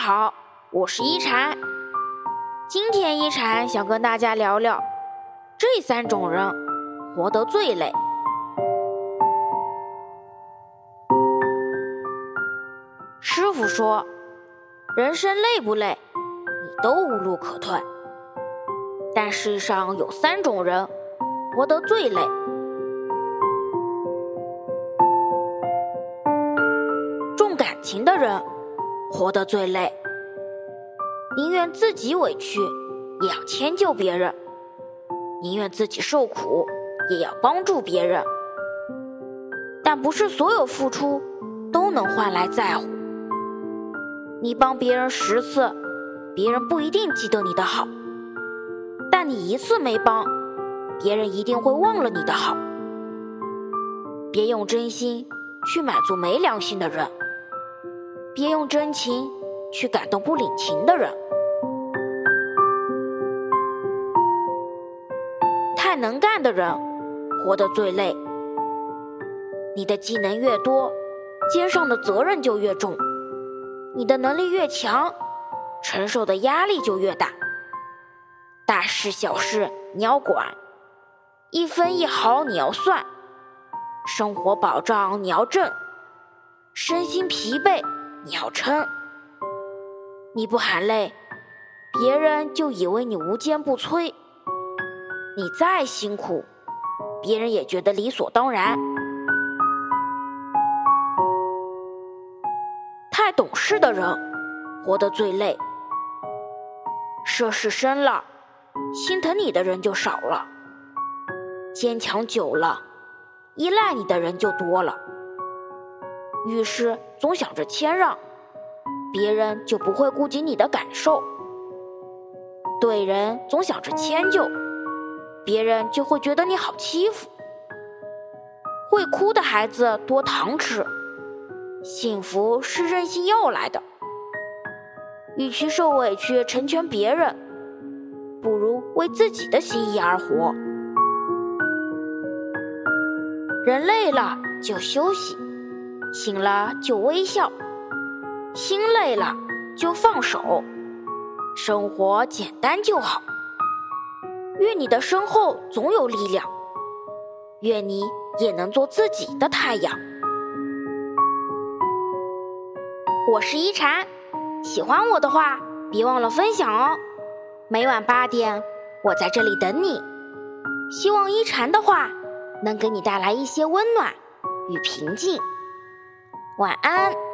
好，我是一禅。今天一禅想跟大家聊聊这三种人活得最累。师傅说，人生累不累，你都无路可退。但世上有三种人活得最累。重感情的人活得最累，宁愿自己委屈，也要迁就别人；宁愿自己受苦，也要帮助别人。但不是所有付出都能换来在乎。你帮别人十次，别人不一定记得你的好；但你一次没帮，别人一定会忘了你的好。别用真心去满足没良心的人，别用真情去感动不领情的人。太能干的人活得最累。你的技能越多，肩上的责任就越重。你的能力越强，承受的压力就越大。大事小事你要管，一分一毫你要算，生活保障你要挣，身心疲惫你要撑。你不喊累，别人就以为你无坚不摧；你再辛苦，别人也觉得理所当然。太懂事的人活得最累，涉世深了，心疼你的人就少了；坚强久了，依赖你的人就多了。遇事总想着谦让，别人就不会顾及你的感受；对人总想着迁就，别人就会觉得你好欺负。会哭的孩子多糖吃。幸福是任性要来的，与其受委屈成全别人，不如为自己的心意而活。人累了就休息，醒了就微笑，心累了就放手，生活简单就好。愿你的身后总有力量，愿你也能做自己的太阳。我是一禅，喜欢我的话，别忘了分享哦。每晚八点，我在这里等你。希望一禅的话能给你带来一些温暖与平静。晚安。